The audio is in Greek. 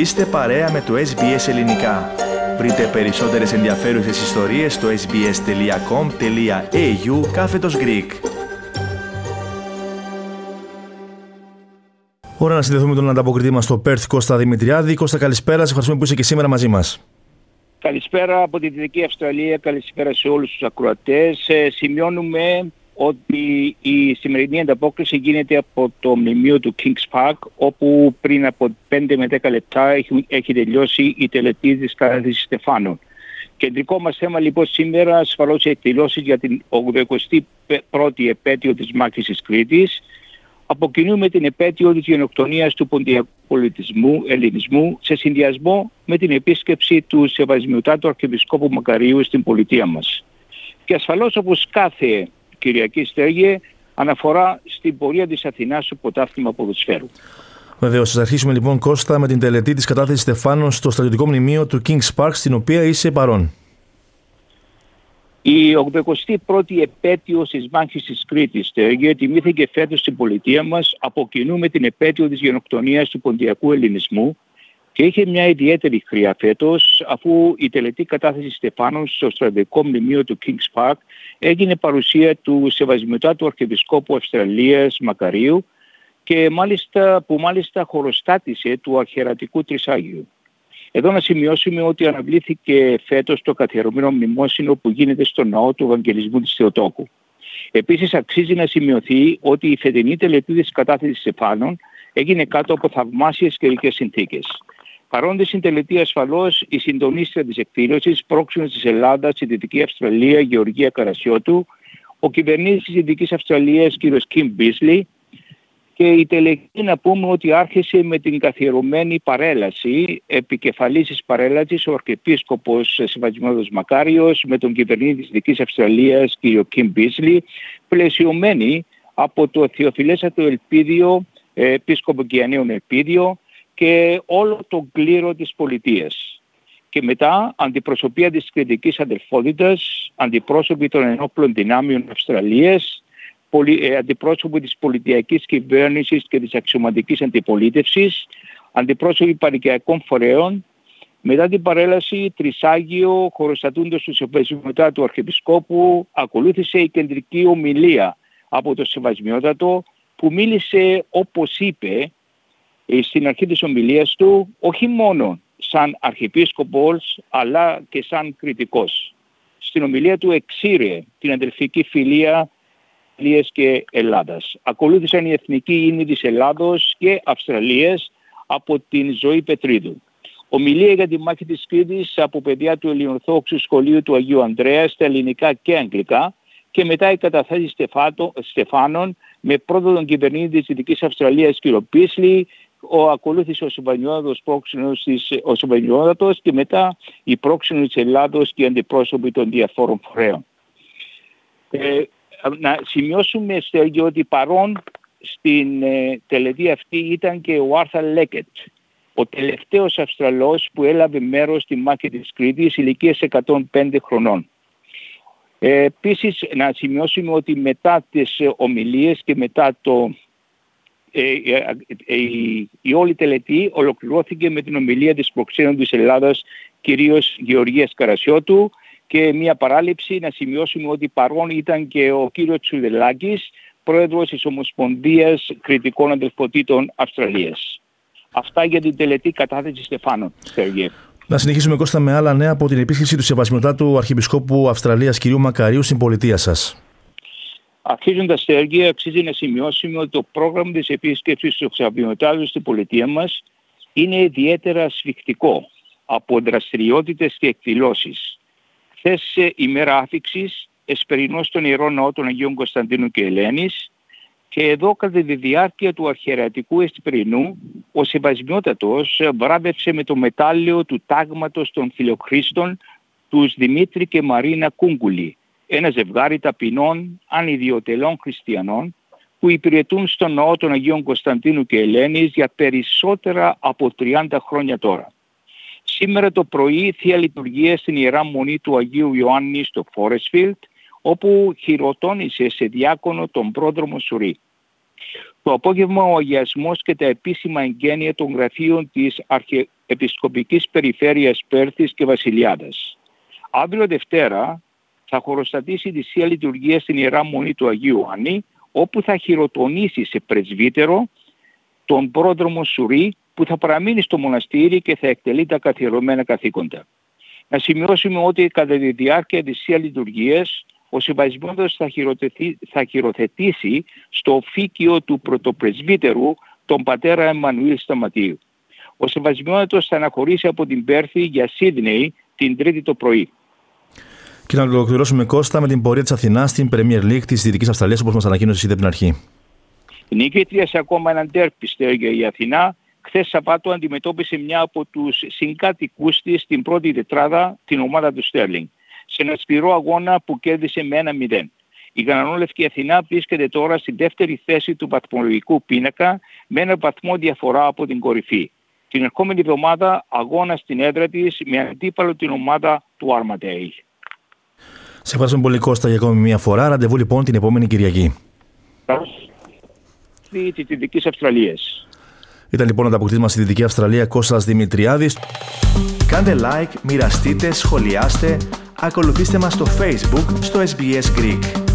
Είστε παρέα με το SBS Ελληνικά. Βρείτε περισσότερες ενδιαφέρουσες ιστορίες στο sbs.com.au κάθετος Greek. Ώρα να συνδεθούμε με τον ανταποκριτή μας στο Perth Κώστα Δημητριάδη. Κώστα καλησπέρα, σε ευχαριστούμε που είσαι και σήμερα μαζί μας. Καλησπέρα από τη Δυτική Αυστραλία, καλησπέρα σε όλους τους ακροατές. Ε, σημειώνουμε ότι η σημερινή ανταπόκριση γίνεται από το μνημείο του Kings Park όπου πριν από 5 με 10 λεπτά έχει, έχει τελειώσει η τελετή της κατάθεσης Στεφάνων. Κεντρικό μας θέμα λοιπόν σήμερα ασφαλώς εκδηλώσεις για την 81η επέτειο της μάχης της Κρήτης. Αποκινούμε την επέτειο της γενοκτονίας του ποντιακού πολιτισμού, ελληνισμού σε συνδυασμό με την επίσκεψη του Σεβασμιωτάτου Αρχιεπισκόπου Μακαρίου στην πολιτεία μας. Και ασφαλώς όπως κάθε Κυριακή Στέγε αναφορά στην πορεία της Αθηνάς στο ποτάθλημα ποδοσφαίρου. Βεβαίως, σα αρχίσουμε λοιπόν Κώστα με την τελετή της κατάθεσης Στεφάνων στο στρατιωτικό μνημείο του Kings Park, στην οποία είσαι παρόν. Η 81η επέτειο της μάχης τη Κρήτη, Στέγε, τιμήθηκε φέτος στην πολιτεία μας από κοινού με την επέτειο της γενοκτονίας του ποντιακού ελληνισμού και είχε μια ιδιαίτερη χρειά φέτος, αφού η τελετή κατάθεση Στεφάνων στο στρατιωτικό μνημείο του Kings Park έγινε παρουσία του Σεβασμιωτάτου Αρχιεπισκόπου Αυστραλίας Μακαρίου και μάλιστα, που μάλιστα χωροστάτησε του αρχαιρατικού Τρισάγιου. Εδώ να σημειώσουμε ότι αναβλήθηκε φέτος το καθιερωμένο μνημόσυνο που γίνεται στο ναό του Ευαγγελισμού της Θεοτόκου. Επίσης αξίζει να σημειωθεί ότι η φετινή τελετή της κατάθεσης Στεφάνων έγινε κάτω από θαυμάσιες καιρικές συνθήκες. Παρόντε στην τελετή ασφαλώς η συντονίστρια της εκδήλωσης, πρόξενος της Ελλάδας στη Δυτική Αυστραλία, Γεωργία Καρασιώτου, ο κυβερνήτης της Δυτικής Αυστραλίας, κ. Κιμ Μπίσλι, και η τελετή να πούμε ότι άρχισε με την καθιερωμένη παρέλαση, επικεφαλής της παρέλασης ο Αρχιεπίσκοπος Σεβασμιώδος Μακάριος με τον κυβερνήτη της Δυτικής Αυστραλίας κ. Κιμ Μπίσλι, πλαισιωμένη από το Θεοφιλέσατο Ελπίδιο, ε, Επίσκοπο Κιανίων Ελπίδιο, και όλο το κλήρο της πολιτείας. Και μετά αντιπροσωπεία της κριτικής αδελφότητας, αντιπρόσωποι των ενόπλων δυνάμεων Αυστραλίας, ε, αντιπρόσωποι της πολιτιακής κυβέρνησης και της αξιωματικής αντιπολίτευσης, αντιπρόσωποι παρικιακών φορέων, μετά την παρέλαση Τρισάγιο χωροστατούντος του Σεβασμιωτά του Αρχιεπισκόπου ακολούθησε η κεντρική ομιλία από το Σεβασμιότατο που μίλησε όπως είπε ε, στην αρχή της ομιλίας του όχι μόνο σαν αρχιεπίσκοπος αλλά και σαν κριτικός. Στην ομιλία του εξήρε την αδελφική φιλία Αυστραλίας και Ελλάδας. Ακολούθησαν οι εθνικοί ίνοι της Ελλάδος και Αυστραλίας από την ζωή Πετρίδου. Ομιλία για τη μάχη της Κρήτης από παιδιά του Ελληνορθόξου Σχολείου του Αγίου Ανδρέα στα ελληνικά και αγγλικά και μετά η καταθέση Στεφάνων με πρώτο τον κυβερνήτη της Δυτικής Αυστραλίας κ. Πίσλη ο ακολούθησε ο Σουμπανιώδος πρόξενος της, ο Σουμπανιώδατος και μετά η πρόξενος της Ελλάδος και οι αντιπρόσωποι των διαφόρων φορέων. Ε, να σημειώσουμε Στέργιο ότι παρόν στην ε, τελετή αυτή ήταν και ο Άρθα Λέκετ, ο τελευταίος Αυστραλός που έλαβε μέρος στη μάχη της Κρήτης ηλικίας 105 χρονών. Ε, επίσης να σημειώσουμε ότι μετά τις ομιλίες και μετά το ε, ε, ε, η όλη τελετή ολοκληρώθηκε με την ομιλία της προξένων της Ελλάδας κυρίως Γεωργίας Καρασιώτου και μια παράληψη να σημειώσουμε ότι παρόν ήταν και ο κύριος Τσουδελάκης πρόεδρος της Ομοσπονδίας Κριτικών Αδελφοτήτων Αυστραλίας. Αυτά για την τελετή κατάθεση Στεφάνων. Σεργέ. Να συνεχίσουμε Κώστα με άλλα νέα από την επίσκεψη του Σεβασμιωτάτου Αρχιεπισκόπου Αυστραλίας κ. Μακαρίου στην πολιτεία σας. Αρχίζοντας τα έργα, αξίζει να σημειώσουμε ότι το πρόγραμμα της επίσκεψης του Ξαβιωτάδου στην πολιτεία μας είναι ιδιαίτερα σφιχτικό από δραστηριότητες και εκδηλώσεις. Χθες ημέρα άφηξης, εσπερινός στον ιερό ναό των Αγίων Κωνσταντίνου και Ελένης, και εδώ κατά τη διάρκεια του αρχαιρατικού εσπερινού, ο Σεβασμιότατος βράβευσε με το μετάλλιο του τάγματος των φιλοχρήστων τους Δημήτρη και Μαρίνα Κούγκουλη, ένα ζευγάρι ταπεινών ανιδιοτελών χριστιανών που υπηρετούν στον ναό των Αγίων Κωνσταντίνου και Ελένης για περισσότερα από 30 χρόνια τώρα. Σήμερα το πρωί θεία λειτουργία στην Ιερά Μονή του Αγίου Ιωάννη στο Φόρεσφιλτ όπου χειροτώνησε σε διάκονο τον πρόδρομο Σουρή. Το απόγευμα ο αγιασμός και τα επίσημα εγγένεια των γραφείων της, αρχε... Επισκοπικής Περιφέρειας Πέρθης και Βασιλιάδας. Αύριο Δευτέρα θα χωροστατήσει τη Θεία Λειτουργία στην Ιερά Μονή του Αγίου Ιωάννη, όπου θα χειροτονήσει σε πρεσβύτερο τον πρόδρομο Σουρή που θα παραμείνει στο μοναστήρι και θα εκτελεί τα καθιερωμένα καθήκοντα. Να σημειώσουμε ότι κατά τη διάρκεια της Θεία Λειτουργίας ο Σεβασμιώτος θα, θα χειροθετήσει στο οφίκιο του πρωτοπρεσβύτερου τον πατέρα Εμμανουήλ Σταματίου. Ο Σεβασμιώτος θα αναχωρήσει από την Πέρθη για Σίδνεϊ την Τρίτη το πρωί. Και να ολοκληρώσουμε Κώστα με την πορεία της Αθηνάς στην Premier League της Δυτικής Αυστραλίας, όπως μας ανακοίνωσες ήδη από την αρχή. Η νικήτρια σε ακόμα έναν τέρπι για η Αθηνά. Χθες Σαββάτο αντιμετώπισε μια από τους συγκάτοικούς της στην πρώτη τετράδα, την ομάδα του Στέρλινγκ, σε ένα σκληρό αγώνα που κέρδισε με ένα 0. Η Γανανόλευκη Αθηνά βρίσκεται τώρα στη δεύτερη θέση του βαθμολογικού πίνακα με ένα βαθμό διαφορά από την κορυφή. Την ερχόμενη εβδομάδα αγώνα στην έδρα της με αντίπαλο την ομάδα του Armadale. Σε ευχαριστούμε πολύ Κώστα για ακόμη μια φορά. Ραντεβού λοιπόν την επόμενη Κυριακή. Τη Δυτική Αυστραλίας. Ήταν λοιπόν ανταποκριτής μας στη Δυτική Αυστραλία Κώστας Δημητριάδης. Κάντε like, μοιραστείτε, σχολιάστε, ακολουθήστε μας στο Facebook, στο SBS Greek.